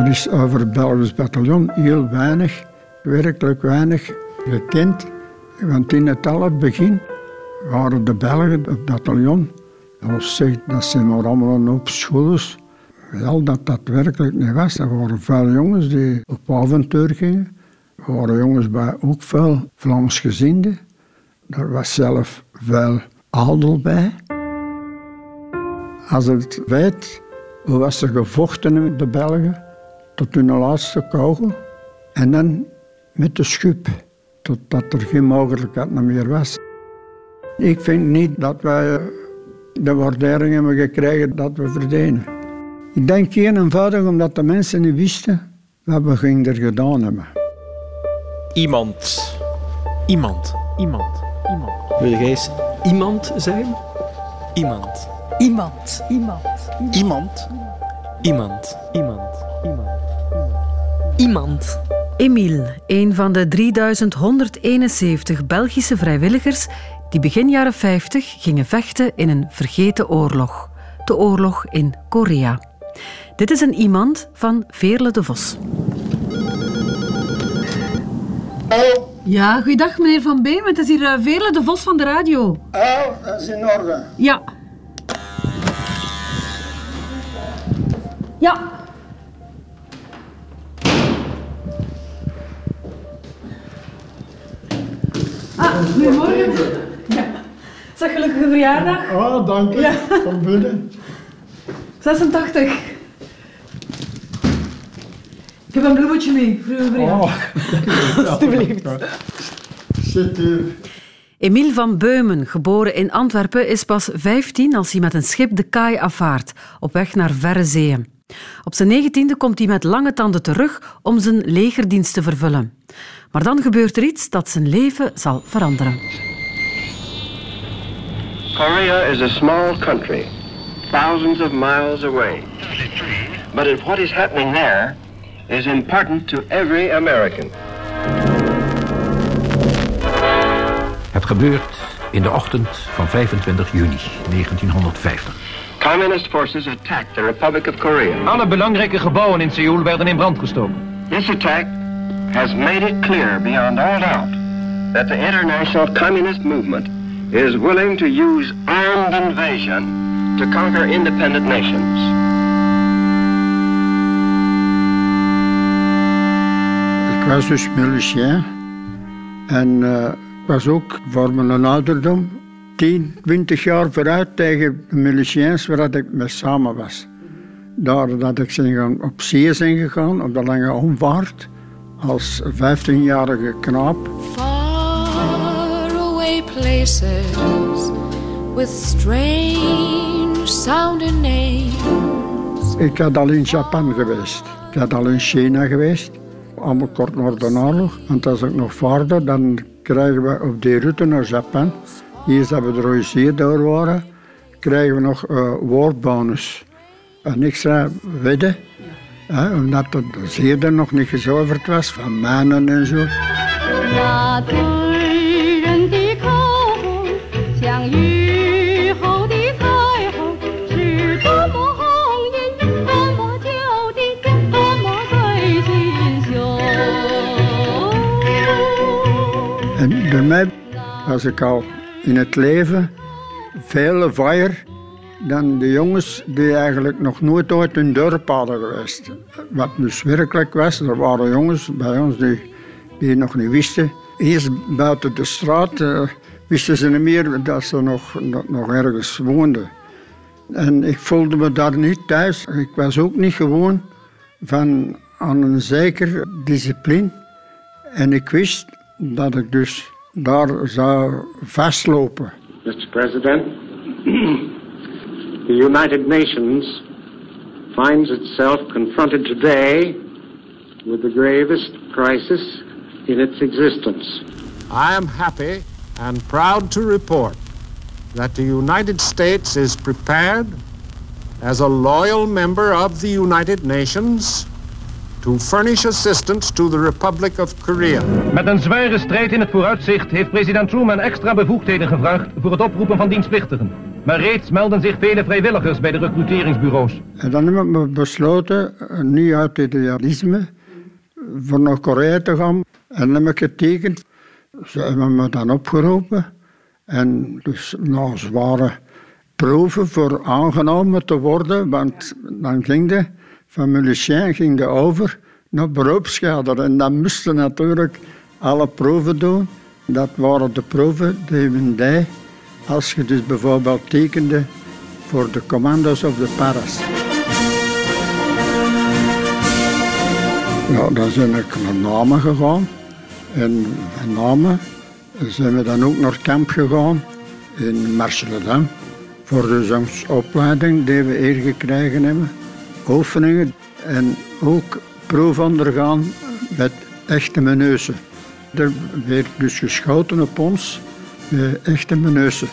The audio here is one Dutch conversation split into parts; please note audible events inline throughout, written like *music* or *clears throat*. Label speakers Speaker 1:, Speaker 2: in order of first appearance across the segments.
Speaker 1: Er is over het Belgisch bataljon heel weinig, werkelijk weinig gekend. Want in het alle begin waren de Belgen, het bataljon, dat zegt dat ze maar allemaal een hoop. Wel, dat dat werkelijk niet was. Er waren veel jongens die op avontuur gingen. Er waren jongens bij ook veel Vlaamsgezinden. Er was zelf veel adel bij. Als het weet, hoe was er gevochten met de Belgen, tot hun laatste kogel. En dan met de schub, totdat er geen mogelijkheid meer was. Ik vind niet dat wij de waardering hebben gekregen dat we verdienen. Ik denk geen eenvoudig omdat de mensen niet wisten wat we gingen er gedaan hebben.
Speaker 2: Iemand. Iemand. Iemand. Iemand.
Speaker 3: Wil jij eens iemand zijn?
Speaker 2: Iemand.
Speaker 4: Iemand. Iemand.
Speaker 2: Iemand. Iemand. Iemand. Iemand.
Speaker 4: Iemand.
Speaker 5: Emile, een van de 3171 Belgische vrijwilligers die begin jaren 50 gingen vechten in een vergeten oorlog. De oorlog in Korea. Dit is een iemand van Veerle de Vos.
Speaker 6: Ja, goeiedag meneer Van Beem. Het is hier uh, Veerle de Vos van de radio.
Speaker 1: Oh, dat is in orde.
Speaker 6: Ja. Ja. Goedemorgen. Ja. Zeg gelukkige verjaardag.
Speaker 1: Ah, dank u.
Speaker 6: Ja.
Speaker 1: Van binnen.
Speaker 6: 86. Ik heb een bloemetje mee voor uw verjaardag.
Speaker 1: Oh, *laughs*
Speaker 6: Alsjeblieft.
Speaker 1: Zit u.
Speaker 5: Emile van Beumen, geboren in Antwerpen, is pas 15 als hij met een schip de kaai afvaart, op weg naar verre zeeën. Op zijn negentiende komt hij met lange tanden terug om zijn legerdienst te vervullen. Maar dan gebeurt er iets dat zijn leven zal veranderen.
Speaker 7: Korea is a small country, thousands of miles away. But if what is happening there is important to every American.
Speaker 8: Het gebeurt in de ochtend van 25 juni 1950.
Speaker 7: Communist forces attacked the Republic of Korea.
Speaker 9: Alle belangrijke gebouwen in Seoul werden in brand gestoken.
Speaker 7: This attack has made it clear beyond all doubt that the international communist movement is willing to use armed invasion to conquer independent nations.
Speaker 1: Ik was dus milicien. En ik was ook voor mijn ouderdom 10, 20 jaar vooruit tegen de miliciëns waar ik mee samen was. Daar dat ik zijn op zee zijn gegaan, op de lange omvaart, als 15-jarige knaap.
Speaker 10: Far away places with strange sounding names.
Speaker 1: Ik had al in Japan geweest. Ik had al in China geweest. Allemaal kort na de oorlog. Want als ik nog vaarde, dan krijgen we op die route naar Japan. Hier dat we de rode zeer door waren, krijgen we nog uh, woordbonus. Een extra wedde, hè, omdat de zeerder nog niet gezuiverd was van manen en zo. En bij mij was ik al in het leven veel vrijer dan de jongens die eigenlijk nog nooit uit hun dorp hadden geweest. Wat dus werkelijk was, er waren jongens bij ons die, die nog niet wisten. Eerst buiten de straat eh, wisten ze niet meer dat ze nog, nog, ergens woonden. En ik voelde me daar niet thuis. Ik was ook niet gewoon van aan een zeker discipline. En ik wist dat ik dus daar zou vastlopen.
Speaker 11: Mr. President, *clears throat* the United Nations finds itself confronted today with the gravest crisis in its existence. I am happy and proud to report that the United States is prepared as a loyal member of the United Nations to furnish assistance to the Republic of Korea.
Speaker 9: Met een zware strijd in het vooruitzicht heeft president Truman extra bevoegdheden gevraagd voor het oproepen van dienstplichtigen. Maar reeds melden zich vele vrijwilligers bij de recruteringsbureaus.
Speaker 1: En dan hebben we besloten, niet uit idealisme, voor naar Korea te gaan. En dan heb ik getekend. Ze hebben me dan opgeroepen. En dus na zware proeven voor aangenomen te worden, want dan ging de van milicien ging de over naar beroepsschade. En dan moesten natuurlijk alle proeven doen. Dat waren de proeven die men deed als je dus bijvoorbeeld tekende voor de commando's of de paras. Ja, dan ben ik naar Namen gegaan. En van Namen zijn we dan ook naar kamp gegaan in Marseledam voor de zonsopleiding die we hier gekregen hebben. Oefeningen en ook proef ondergaan met echte meneuzen. Er werd dus geschoten op ons met echte meneuzen.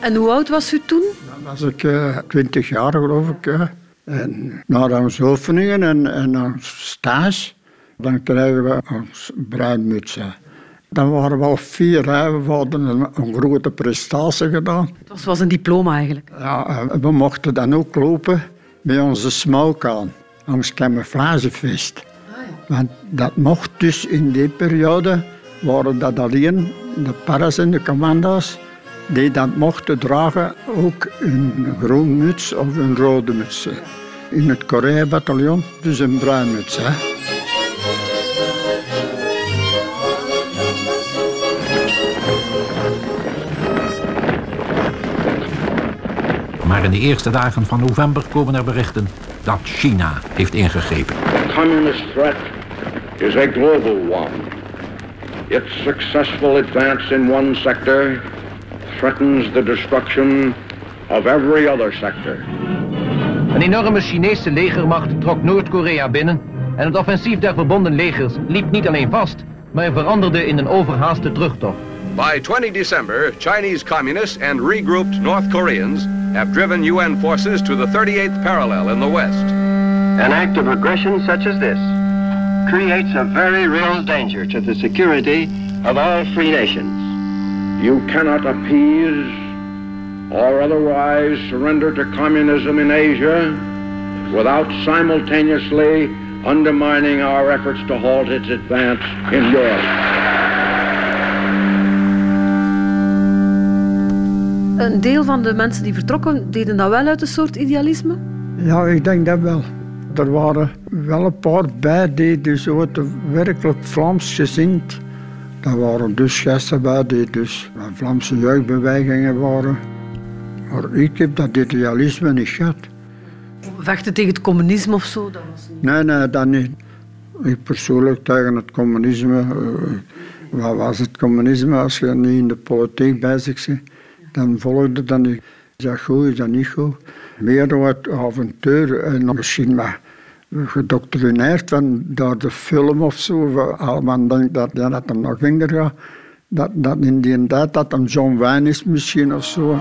Speaker 5: En hoe oud was u toen?
Speaker 1: Dan was ik uh, twintig jaar, geloof ik. Uh. En na onze oefeningen en, en ons stage, dan krijgen we ons bruinmutsen. Dan waren we al vier, hè. we hadden een, een, grote prestatie gedaan.
Speaker 5: Het was een diploma eigenlijk?
Speaker 1: Ja, we mochten dan ook lopen met onze smoke aan, ons camouflagevest. Ah. Want dat mocht dus in die periode, waren dat alleen de paras en de commando's die dat mochten dragen, ook een groen muts of een rode muts. In het Korea-bataljon, dus een bruin muts. Hè.
Speaker 8: Maar in de eerste dagen van november komen er berichten dat China heeft ingegrepen.
Speaker 11: The communist threat is a global one. Its successful advance in one sector threatens the destruction of every other sector.
Speaker 9: Een enorme Chinese legermacht trok Noord-Korea binnen en het offensief der verbonden legers liep niet alleen vast, maar veranderde in een overhaaste terugtocht.
Speaker 12: By 20 December, Chinese communists and regrouped North Koreans have driven UN forces to the 38th parallel in the West.
Speaker 7: An act of aggression such as this creates a very real danger to the security of all free nations.
Speaker 11: You cannot appease or otherwise surrender to communism in Asia without simultaneously undermining our efforts to halt its advance in Europe.
Speaker 5: Een deel van de mensen die vertrokken deden dat wel uit een soort idealisme?
Speaker 1: Ja, ik denk dat wel. Er waren wel een paar bij die dus werkelijk Vlaams gezind. Er waren dus gasten bij die dus Vlaamse jeugdbewegingen waren. Maar ik heb dat idealisme niet gehad.
Speaker 5: Vechten tegen het communisme of zo? Dat was niet...
Speaker 1: Nee, nee, dat niet. Ik persoonlijk tegen het communisme. Uh, wat was het communisme als je niet in de politiek bezig bent? Dan volgde niet. Is dat goed, is dat niet goed? Meer wat avontuur en misschien maar gedoctrineerd van door de film of zo. Allemaal denkt dat, ja, dat hem nog ging gaan. Dat, dat in die tijd dat hem John Wayne is misschien of zo.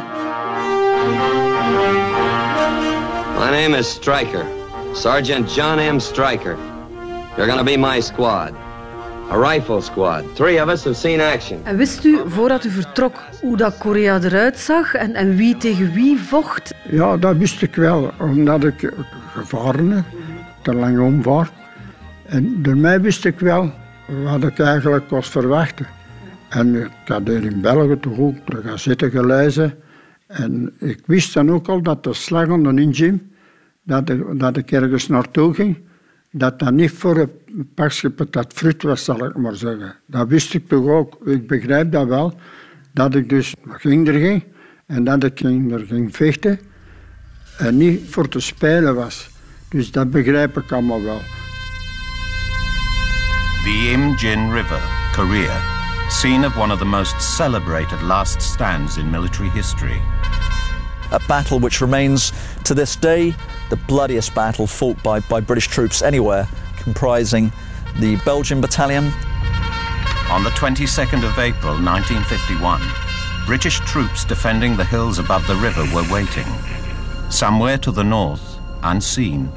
Speaker 13: My name is Stryker. Sergeant John M. Stryker. You're gonna be my squad. A rifle squad. Three of us have seen action.
Speaker 5: En wist u voordat u vertrok hoe dat Korea eruit zag en, en wie tegen wie vocht?
Speaker 1: Ja, dat wist ik wel, omdat ik gevaren heb, te lang omvaart. En door mij wist ik wel wat ik eigenlijk was verwachten. En ik had hier in België toch ook de gazetten gelezen. En ik wist dan ook al dat de slag om de Injim, dat ik, dat ik ergens naartoe ging, dat dat niet voor een pakje patat fruit was, zal ik maar zeggen. Dat wist ik toch ook. Ik begrijp dat wel. Dat ik dus ging er ging en dat ik ging er ging vechten en niet voor te spelen was. Dus dat begrijp ik allemaal wel.
Speaker 14: The Imjin River, Korea, scene of one of the most celebrated last stands in military history.
Speaker 15: A battle which remains to this day the bloodiest battle fought by, by British troops anywhere, comprising the Belgian battalion.
Speaker 14: On the 22nd of April 1951, British troops defending the hills above the river were waiting. Somewhere to the north, unseen,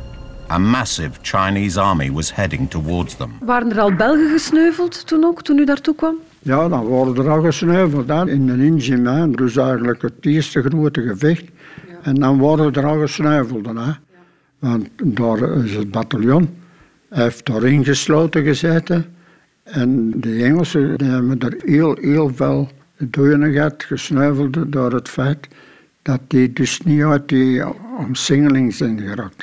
Speaker 14: a massive Chinese army was heading towards them.
Speaker 5: Waren er al Belgen gesneuveld toen ook, toen u daartoe kwam?
Speaker 1: Ja, dan worden er al gesneuveld hè, in de Injim. Hè. Dat is eigenlijk het eerste grote gevecht. En dan worden er al gesneuveld. Hè. Want daar is het bataljon. Hij heeft daar ingesloten gezeten. En de Engelsen die hebben er heel, heel veel doden gehad, gesneuveld door het feit dat die dus niet uit die omsingeling zijn geraakt.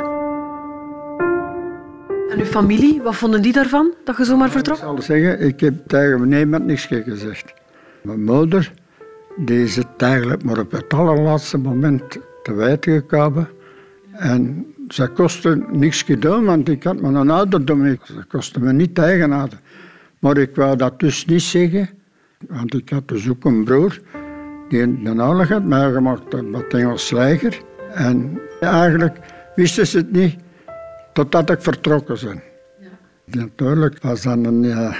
Speaker 5: En uw familie, wat vonden die daarvan, dat je zomaar vertrok?
Speaker 1: Ik zal zeggen, ik heb tegen niemand niks gezegd. Mijn moeder, die is het eigenlijk maar op het allerlaatste moment te weten gekomen. En ze kostte niks gedaan, want ik had een ouderdom. Ze kostte me niet tegenhouden. Maar ik wou dat dus niet zeggen, want ik had dus ook een broer die een oorlog had meegemaakt, wat Engels slijger. En eigenlijk wisten ze het niet totdat ik vertrokken ben. Ja. Natuurlijk was dan een, uh,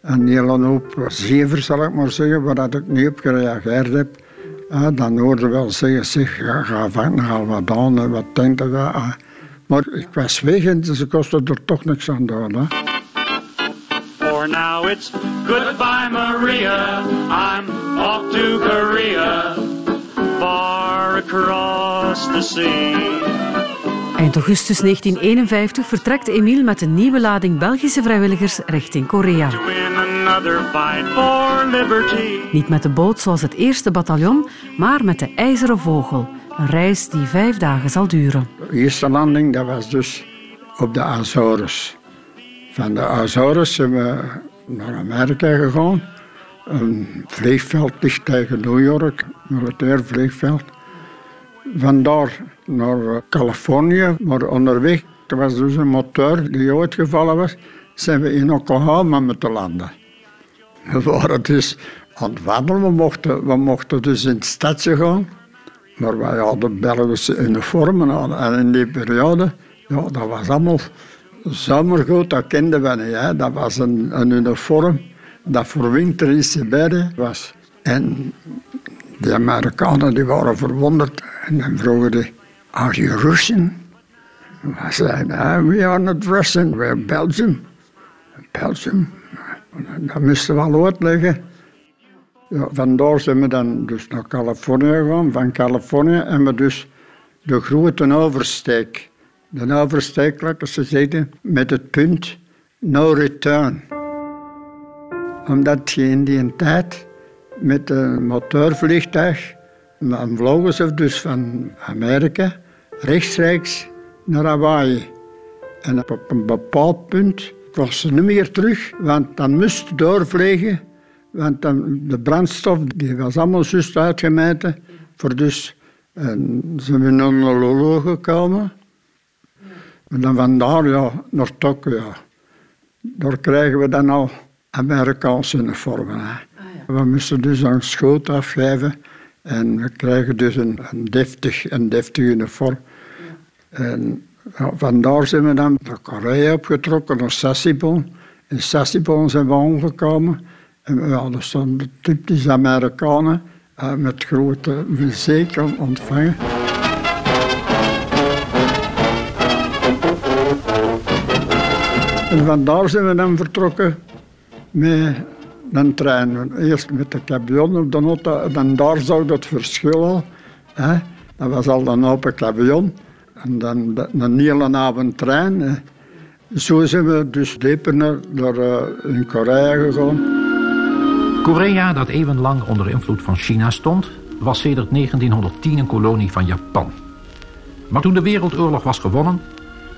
Speaker 1: een hele hoop zever, zal ik maar zeggen, waar ik niet op gereageerd heb. Uh, dan hoorde wel zeggen, zeg, ga, ga wat aan, wat? Uh, maar ik was weg en ze kosten er toch niks aan doen. Hè.
Speaker 16: For now it's goodbye Maria, I'm off to Korea, far across the sea.
Speaker 5: Eind augustus 1951 vertrekt Emile met een nieuwe lading Belgische vrijwilligers richting Korea. Niet met de boot zoals het eerste bataljon, maar met de IJzeren Vogel. Een reis die vijf dagen zal duren.
Speaker 1: De eerste landing dat was dus op de Azores. Van de Azores zijn we naar Amerika gegaan. Een vliegveld ligt tegen New York, een militair vliegveld. Vandaar naar Californië, maar onderweg er was dus een motor die uitgevallen was, zijn we in Oklahoma moeten landen. We waren dus aan we mochten, we mochten dus in het stadje gaan, maar wij hadden Belgische uniformen aan. En in die periode, ja, dat was allemaal zomergoed, dat kenden we niet. Dat was een, uniform dat voor winter in Siberië was. En de Amerikanen die waren verwonderd en dan vroegen die, are you Russian? Said, no, we are not Russian, we're Belgium. Belgium? Dat moesten we al uitleggen. Ja, vandaar zijn we dan dus naar Californië gegaan. Van Californië en we dus de grote oversteek. De oversteek, laten ze zeggen, met het punt no return. Omdat je in die tijd met een motorvliegtuig. Dan vlogen ze dus van Amerika rechtstreeks naar Hawaii. En op een bepaald punt was ze niet meer terug, want dan moest doorvliegen. Want dan, de brandstof die was allemaal juist uitgemeten. Voor dus en zijn we naar Lolo gekomen. En dan vandaar ja, naar Tokio. Daar krijgen we dan al Amerikaanse uniformen. Hè. We moesten dus een schoot afgeven en we krijgen dus een, een deftig, een deftig uniform. En ja, vandaar zijn we dan naar Korea opgetrokken, naar Sassibon. In Sassibon zijn we aangekomen en we hadden zo'n typisch Amerikanen uh, met grote muziek ontvangen. En vandaar zijn we dan vertrokken met een trein. Eerst met de cabion op de auto, dan daar zag dat verschil al. Dat was al een open cabion. En dan een hele avond trein. Zo zijn we dus dieper naar, uh, in Korea gegaan.
Speaker 8: Korea, dat eeuwenlang onder invloed van China stond, was sedert 1910 een kolonie van Japan. Maar toen de Wereldoorlog was gewonnen,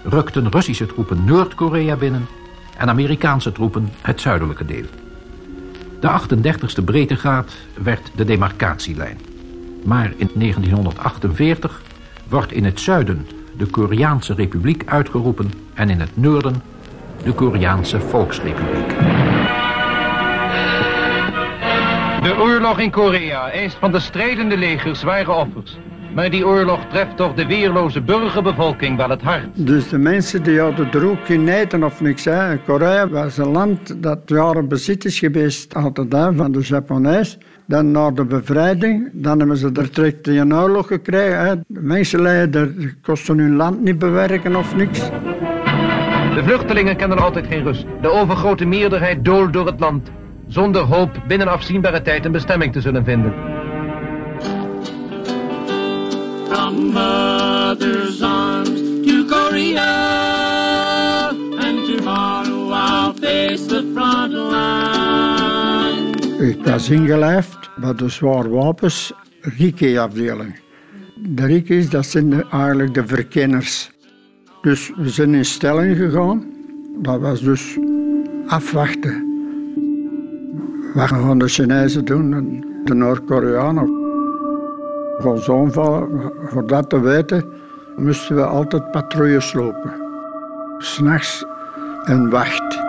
Speaker 8: rukten Russische troepen Noord-Korea binnen en Amerikaanse troepen het zuidelijke deel. De 38e breedtegraad werd de demarcatielijn. Maar in 1948 wordt in het zuiden de Koreaanse Republiek uitgeroepen en in het noorden de Koreaanse Volksrepubliek.
Speaker 9: De oorlog in Korea eist van de strijdende legers zware offers. Maar die oorlog treft toch de weerloze burgerbevolking wel het hart.
Speaker 1: Dus de mensen die hadden er ook geen eten of niks. Hè. Korea was een land dat jaren bezit is geweest altijd, hè, van de Japonees. Dan na de bevrijding, dan hebben ze er direct een oorlog gekregen. Hè. De mensen leiden, kosten hun land niet bewerken of niks.
Speaker 9: De vluchtelingen kennen altijd geen rust. De overgrote meerderheid doolt door het land. zonder hoop binnen afzienbare tijd een bestemming te zullen vinden.
Speaker 16: From mother's arms to Korea, and tomorrow I'll face the front line.
Speaker 1: Ik was ingelijfd bij de zwaar wapens Rike-afdeling. De Rike's, dat zijn eigenlijk de verkenners. Dus we zijn in stelling gegaan. Dat was dus afwachten. Wat gaan de Chinezen doen, en de Noord-Koreanen. Gaan ze aanvallen. Voor dat te weten moesten we altijd patrouilles lopen. S'nachts een wacht.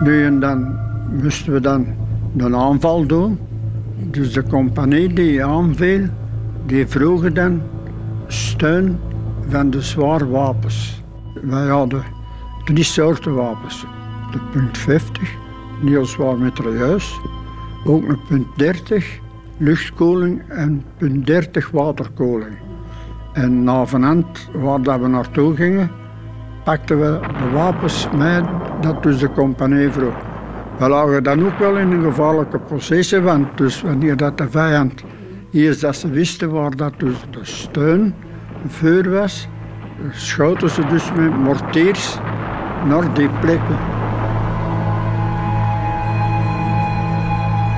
Speaker 1: Nu en dan moesten we dan een aanval doen. Dus de compagnie die aanviel, die vroegen dan steun van de zware wapens. Wij hadden drie soorten wapens. De punt 50, heel zwaar mitrailleus. Ook een punt 30, luchtkoeling en punt 30 waterkoeling. En na vanand, waar dat we naartoe gingen, pakten we de wapens mee dat dus de compagnie vroeg. We lagen dan ook wel in een gevaarlijke positie, want dus wanneer dat de vijand eerst dat ze wisten waar dat dus de steun, vuur was, schoten ze dus met mortiers naar die plekken.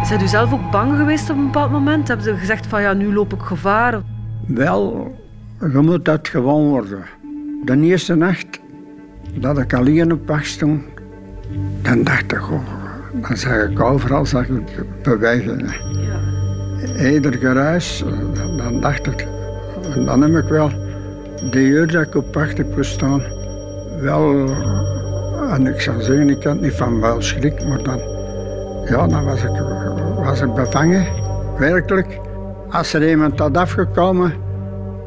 Speaker 5: Zijn u zelf ook bang geweest op een bepaald moment? Hebben ze gezegd van ja, nu loop ik gevaar?
Speaker 1: Wel, je moet dat gewoon worden. De eerste nacht dat ik alleen op wacht stond, dan dacht ik, oh, dan zag ik overal zag ik bewegingen. Ieder geruis, dan- dacht ik, en dan heb ik wel, de uur dat ik op wacht heb gestaan, wel, en ik zou zeggen, ik had niet van wel schrik, maar dan, ja, dan was ik, was ik bevangen, werkelijk. Als er iemand had afgekomen,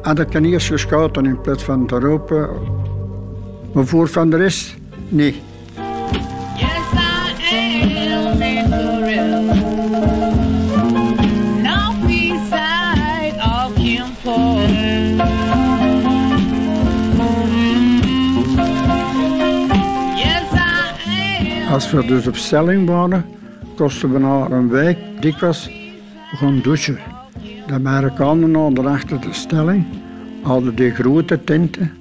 Speaker 1: had ik een eerst geschoten in plaats van te roepen. Maar voor van de rest, nee. Als we dus op stelling waren, kosten we na een week dikwijls gaan douchen. De Amerikanen hadden achter de stelling hadden die grote tenten.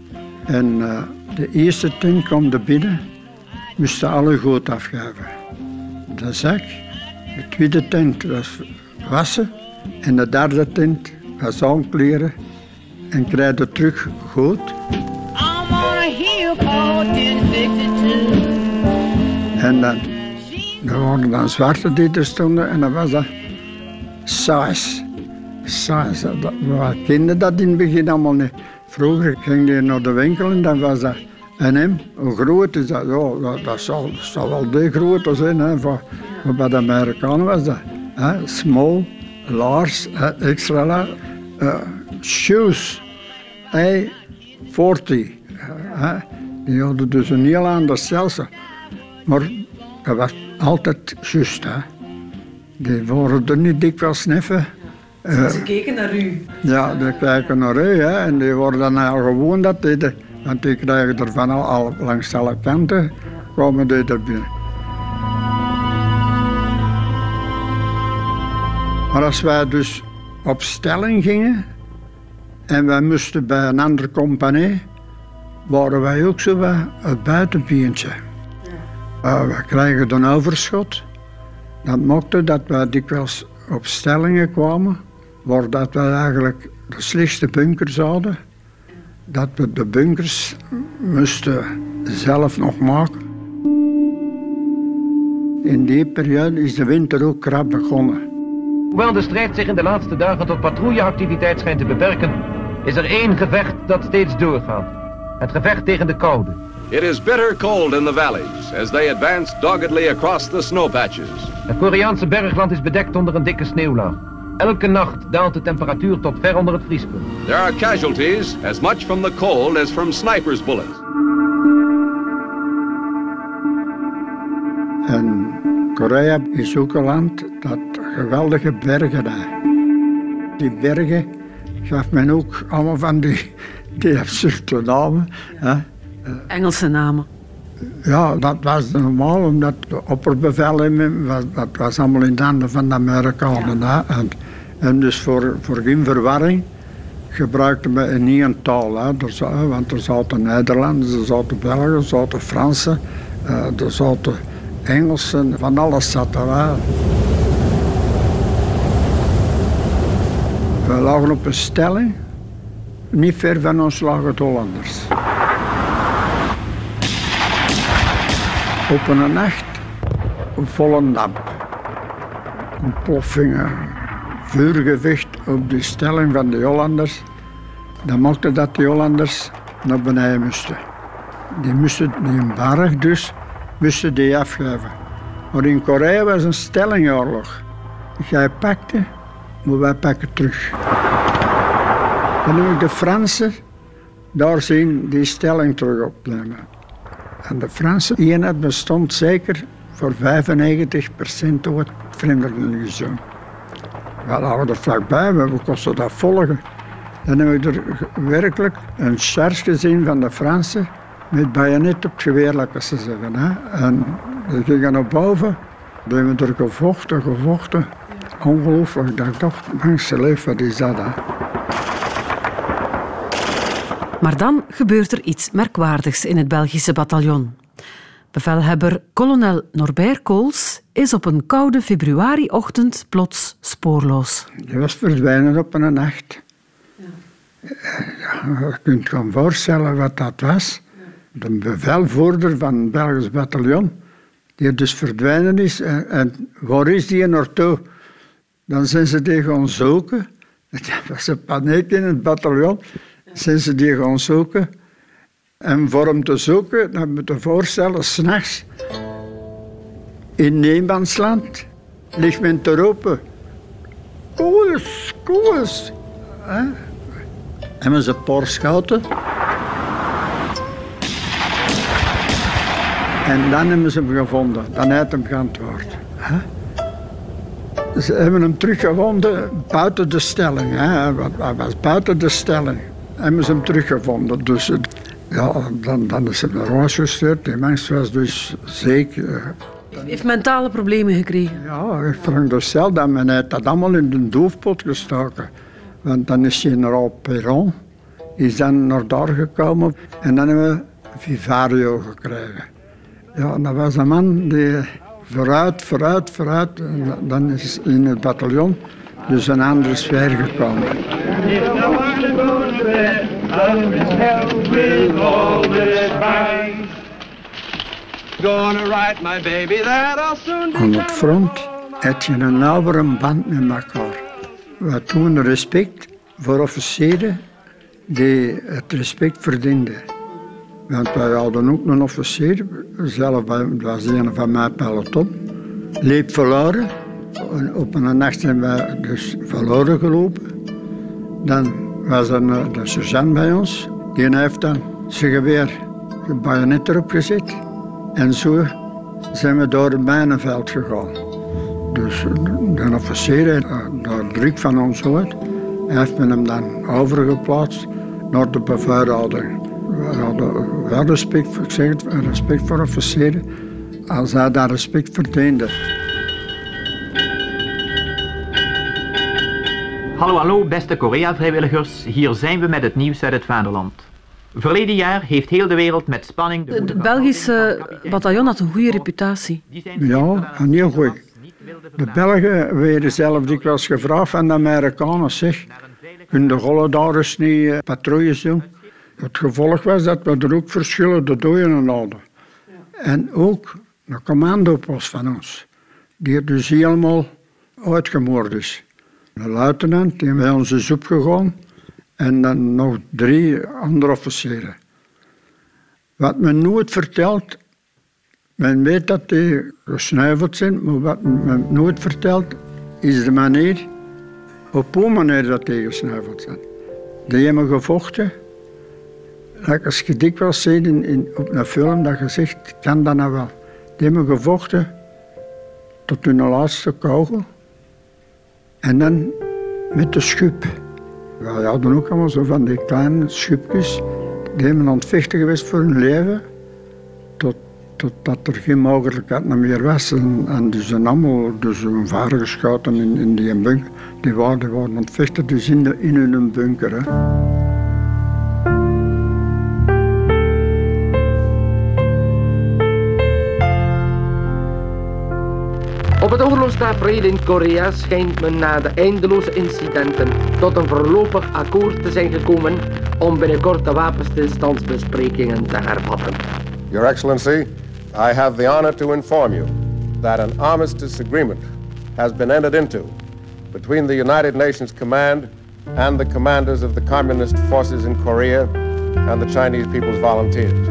Speaker 1: En eh, de eerste tent kwam er binnen, moesten alle goed afgeven. De zak, de tweede tent was wassen en de derde tent was aankleren en krijgde terug goed.
Speaker 17: I'm on a hill called 1062.
Speaker 1: En dan, er waren dan zwarte die er stonden en dan was dat. Saus, dat, we kenden dat in het begin allemaal niet. Vroeger ging je naar de winkel en dan was dat een hem. Hoe groot dat? Ja, dat, dat zal, dat zal wel de grootte zijn. Hè, voor bij de Amerikanen was dat. Hè, small, large, extra large. eh, shoes, hè, 40. hè. Die hadden dus een heel ander stelsel. Maar dat was altijd juist. Hè. Die er niet dikwijls neffen. Eh,
Speaker 5: Ze keken naar u.
Speaker 1: ja, die kijken naar u hè, en die worden dan al gewoon dat die, want die krijgen er van al, al langs alle kanten, komen die er binnen. Maar als wij dus op stelling gingen en wij moesten bij een andere compagnie, waren wij ook zo wat het buitenpientje. Uh, we krijgen een overschot. Dat maakte dat wij dikwijls op stellingen kwamen, waar dat wij eigenlijk de slechtste bunkers hadden. Dat we de bunkers moesten zelf nog maken. In die periode is de winter ook krap begonnen.
Speaker 9: Hoewel de strijd zich in de laatste dagen tot patrouilleactiviteit schijnt te beperken, is er één gevecht dat steeds doorgaat. Het gevecht tegen de koude.
Speaker 12: It is bitter cold in the valleys as they advance doggedly across the snow patches.
Speaker 9: Het Koreaanse bergland is bedekt onder een dikke sneeuwlaag. Elke nacht daalt de temperatuur tot ver onder het vriespunt.
Speaker 12: There are casualties as much from the cold as from snipers' bullets.
Speaker 1: En Korea is ook een land dat geweldige bergen heeft. Die bergen gaf men ook allemaal van die, die absurde namen. Hè.
Speaker 5: Engelse namen.
Speaker 1: Ja, dat was normaal, omdat de opperbevelhebber was, dat was allemaal in de handen van de Amerikanen. En, en dus voor, voor geen verwarring gebruikten we een nieuwe taal. Hè. Er, want er zaten Nederlanders, er zaten Belgen, er zaten Fransen, eh, er zaten Engelsen, van alles zat er. Hè. We lagen op een stelling, niet ver van ons lagen het Hollanders. Op een nacht, volle damp. Ontploffingen, vuurgevecht op de stelling van de Hollanders. Dat maakte dat de Hollanders naar beneden moesten. Die moesten, die barg dus, moesten die afgeven. Maar in Korea was een stellingoorlog. Jij pakte, maar wij pakken terug. Dan heb ik de Fransen daar zien die stelling terug opnemen. En de Franse eenheid bestond zeker voor 95% door het vreemdelingenzoon. We lagen er vlakbij, we kosten dat volgen. Dan heb ik er werkelijk een charge gezien van de Fransen met bajonet op het geweer, laat ik ze zeggen. Hè. En die gingen naar boven, die hebben er gevochten, gevochten. Ongelooflijk, dat ik dacht, mensen leef, wat is dat? Hè?
Speaker 5: Maar dan gebeurt er iets merkwaardigs in het Belgische bataljon. Bevelhebber kolonel Norbert Kools is op een koude februariochtend plots spoorloos.
Speaker 1: Die was verdwijnen op een nacht. Ja, je kunt je voorstellen wat dat was. De bevelvoerder van het Belgisch bataljon, die dus verdwijnen is. En, en waar is die naartoe? Dan zijn ze die gaan zoeken. *laughs* Er was een paniek in het bataljon. Zijn ze die gaan zoeken. En voor hem te zoeken, dan moet je voorstellen, s'nachts in Niemandsland ligt men te roepen. Koers, koers. Hè? Hebben ze een. En dan hebben ze hem gevonden. Dan heeft hem geantwoord. Hè? Ze hebben hem teruggevonden buiten de stelling. Hè? Was buiten de stelling. Hebben ze hem teruggevonden. Dus het- ja, dan, dan is hij naar huis gestuurd. Die mens was dus zeker... eh,
Speaker 5: Hij heeft mentale problemen gekregen.
Speaker 1: ja, ik vraag dus zelf dat men heeft dat allemaal in de doofpot gestoken. Want dan is generaal Perron is dan naar daar gekomen en dan hebben we Vivario gekregen. Ja, dat was een man die vooruit, vooruit, vooruit. En dan is in het bataljon dus een andere sfeer gekomen. Aan het front heb je een nauwere band met elkaar. We tonen respect voor officieren die het respect verdienden. Want wij hadden ook een officier, zelf was een van mijn peloton, liep verloren. En Op een nacht zijn wij dus verloren gelopen. Dan was een, de sergeant bij ons, die heeft dan zijn geweer, zijn bajonet erop gezet. En zo zijn we door het mijnenveld gegaan. Dus de officier eh, daar druk van ons. Hij heeft men hem dan overgeplaatst naar de bevelhouder. We hadden wel respect voor, respect voor officieren als hij dat respect verdiende.
Speaker 18: Hallo, hallo, beste Korea-vrijwilligers. Hier zijn we met het nieuws uit het vaderland. Verleden jaar heeft heel de wereld met spanning de
Speaker 5: Het Belgische bataljon had een goede reputatie.
Speaker 1: Ja, en heel goed. De Belgen werden zelf dikwijls gevraagd van de Amerikanen, zeg, kunnen de Gollen daar eens niet eh, patrouilles doen? Het gevolg was dat we er ook verschillende doden hadden. En ook een commandopost van ons, die dus helemaal uitgemoord is. De luitenant, die bij ons is opgegaan, en dan nog drie andere officieren. Wat men nooit vertelt, men weet dat die gesneuveld zijn, maar wat men nooit vertelt, is de manier, op hoe manier dat die gesneuveld zijn. Die hebben gevochten. Als je dikwijls ziet in, in, op een film dat je zegt, kan dat nou wel. Die hebben gevochten tot hun laatste kogel. En dan met de schub. We hadden ook allemaal zo van die kleine schubjes. Die hebben aan vechten geweest voor hun leven. Tot totdat er geen mogelijkheid meer was. En, en die zijn allemaal dus hun vader geschoten in, in die bunker. Die waren, die vechten dus in, de, in hun bunker. Hè.
Speaker 19: Op het oorlogstafereel in Korea schijnt men na de eindeloze incidenten tot een voorlopig akkoord te zijn gekomen om binnenkort de wapenstilstandsbesprekingen te hervatten.
Speaker 11: Your Excellency, I have the honor to inform you that an armistice agreement has been entered into between the United Nations Command and the commanders of the communist forces in Korea and the Chinese People's Volunteers.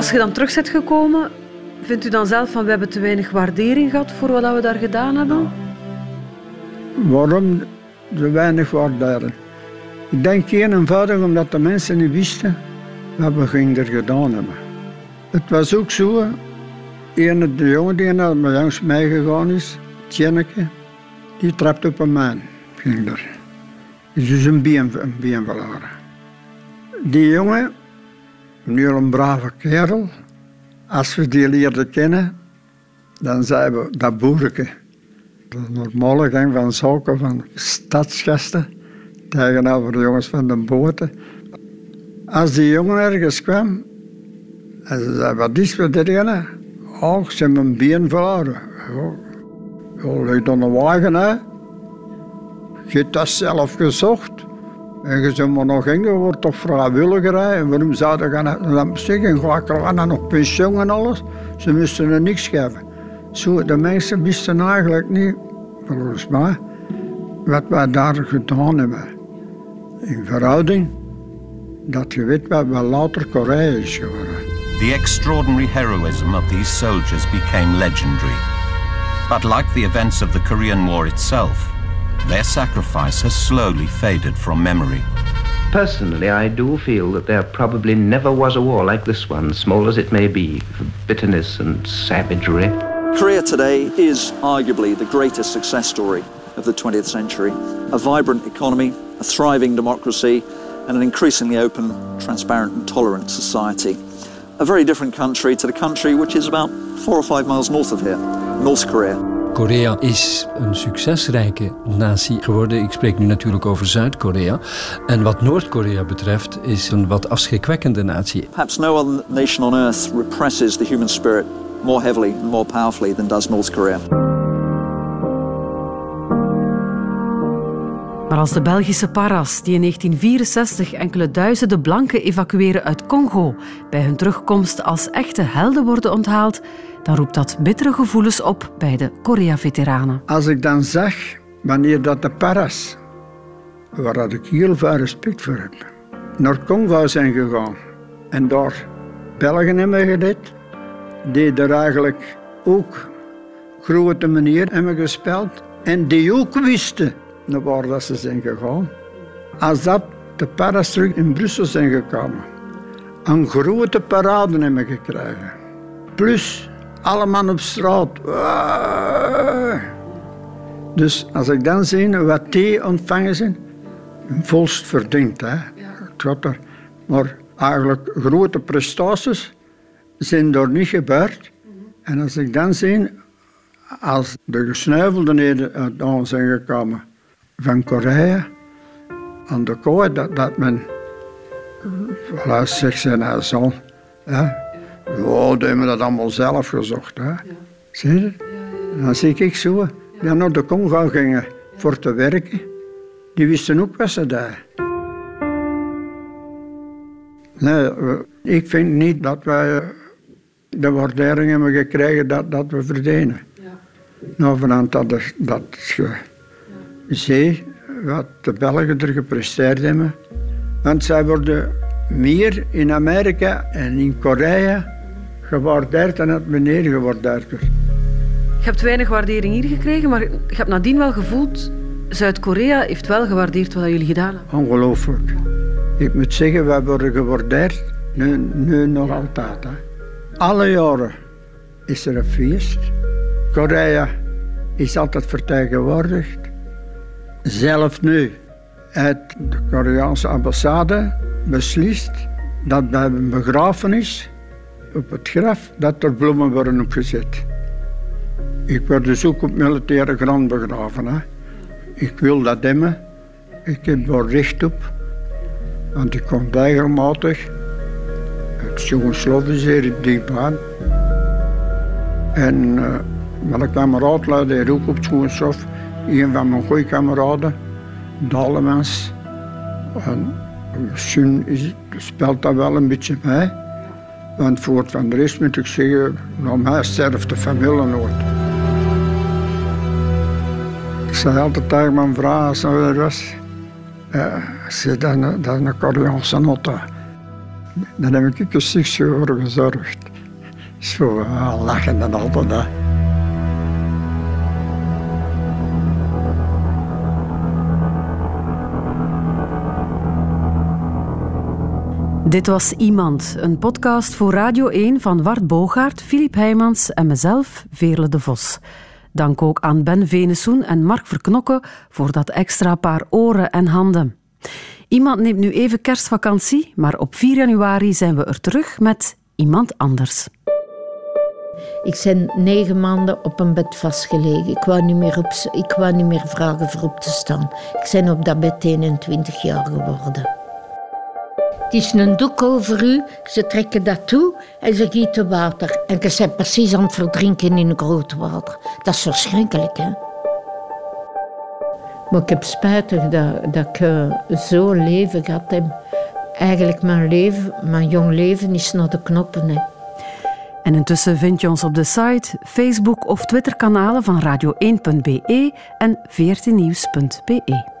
Speaker 5: Als je dan terug bent gekomen, vindt u dan zelf van we hebben te weinig waardering gehad voor wat we daar gedaan hebben?
Speaker 1: Waarom te weinig waardering? Ik denk één eenvoudig omdat de mensen niet wisten wat we gingen er gedaan hebben. Het was ook zo, een de jongen die naar langs mij gegaan is, Tjenneke, die trapte op een man. Ging er. Is dus een been. Die jongen, nu een brave kerel, als we die leerden kennen, dan zeiden we dat boerke. De normale gang van zaken van stadsgasten tegenover de jongens van de boten. Als die jongen ergens kwam en ze zei, wat is met dit ene? Oh, ze hebben een been verloren. Ja, ligt aan de wagen, hè. Je hebt dat zelf gezocht. En je zegt maar nog in, je toch vrijwilliger. Hè? En waarom zou je gaan dan zeggen? Ga dan nog pensioen en alles? Ze moesten er niks geven. Zo, de mensen wisten eigenlijk niet, volgens mij, wat wij daar gedaan hebben. In verhouding, dat je weet wat wel later Korea is geworden.
Speaker 14: The extraordinary heroism of these soldiers became legendary. But like the events of the Korean War itself, their sacrifice has slowly faded from memory.
Speaker 9: Personally, I do feel that there probably never was a war like this one, small as it may be, for bitterness and savagery.
Speaker 15: Korea today is arguably the greatest success story of the 20th century. A vibrant economy, a thriving democracy, and an increasingly open, transparent, and tolerant society. A very different country to the country which is about four or five miles north of here, North Korea.
Speaker 3: Korea is een succesrijke natie geworden. Ik spreek nu natuurlijk over Zuid-Korea. En wat Noord-Korea betreft is een wat afschrikwekkende natie.
Speaker 15: Perhaps no other nation on earth represses the human spirit more heavily and more powerfully than does North Korea.
Speaker 5: Maar als de Belgische paras, die in 1964 enkele duizenden blanken evacueren uit Congo, bij hun terugkomst als echte helden worden onthaald, dan roept dat bittere gevoelens op bij de Korea-veteranen.
Speaker 1: Als ik dan zag wanneer dat de paras, waar ik heel veel respect voor heb, naar Congo zijn gegaan en daar Belgen hebben gedaan, die er eigenlijk ook grote manier hebben gespeeld en die ook wisten naar waar dat ze zijn gegaan. Als dat de paras terug in Brussel zijn gekomen, een grote parade hebben gekregen. Plus allemaal op straat. Dus als ik dan zie wat die ontvangen zijn, volst verdiend. Hè? Ja. Er. Maar eigenlijk grote prestaties zijn er niet gebeurd. En als ik dan zie, als de gesneuvelden uit aan zijn gekomen van Korea, aan de kooi, dat, dat men, voilà, zegt zijn zoon, ja, Oh, die hebben dat allemaal zelf gezocht. Hè? Ja. Zie je? Ja, Dan zie ik zo, die naar de Congo gingen voor te werken. Die wisten ook wat ze deden. Nee, ik vind niet dat wij de waardering hebben gekregen dat, dat we verdienen. Ja. Nou, vanuit dat, dat ja. Zie wat de Belgen er gepresteerd hebben. Want zij worden meer in Amerika en in Korea gewaardeerd en het beneden gewaardeerd wordt.
Speaker 5: Je hebt weinig waardering hier gekregen, maar je hebt nadien wel gevoeld... Zuid-Korea heeft wel gewaardeerd wat jullie gedaan hebben.
Speaker 1: Ongelooflijk. Ik moet zeggen, wij worden gewaardeerd. Nu, nu nog altijd. Hè. Alle jaren is er een feest. Korea is altijd vertegenwoordigd. Zelf nu uit de Koreaanse ambassade beslist dat bij een begrafenis op het graf dat er bloemen worden opgezet. Ik word dus ook op militaire grond begraven. Hè. Ik wil dat hebben. Ik heb daar recht op. Want ik kom regelmatig. Het Joegoslav is hier dichtbij. En uh, mijn kameraad luidde hier ook op het. Een van mijn goede kameraden, Dalemans. En misschien is, speelt dat wel een beetje mee. Want voor het van de rest moet ik zeggen, nou mij sterft de familie nooit. Ik zei altijd tegen mijn vrouw als ze er was, uh, ze, dat, dat is een notte. Dan heb ik een stukje voor gezorgd. Zo uh, lachen en altijd. Hè.
Speaker 5: Dit was Iemand, een podcast voor Radio 1 van Wart Bogaert, Filip Heijmans en mezelf, Veerle de Vos. Dank ook aan Ben Venesoen en Mark Verknokken voor dat extra paar oren en handen. Iemand neemt nu even kerstvakantie, maar op 4 januari zijn we er terug met Iemand Anders.
Speaker 20: Ik ben negen maanden op een bed vastgelegen. Ik wou niet meer, op, ik wou niet meer vragen voor op te staan. Ik ben op dat bed 21 jaar geworden. Het is een doek over u, ze trekken dat toe en ze gieten water. En je bent precies aan het verdrinken in groot water. Dat is verschrikkelijk, hè? Maar ik heb spijtig dat, dat ik uh, zo'n leven gehad heb. Eigenlijk mijn leven, mijn jong leven is naar de knoppen. Hè.
Speaker 5: En intussen vind je ons op de site, Facebook of Twitterkanalen van radio1.be en 14nieuws.be.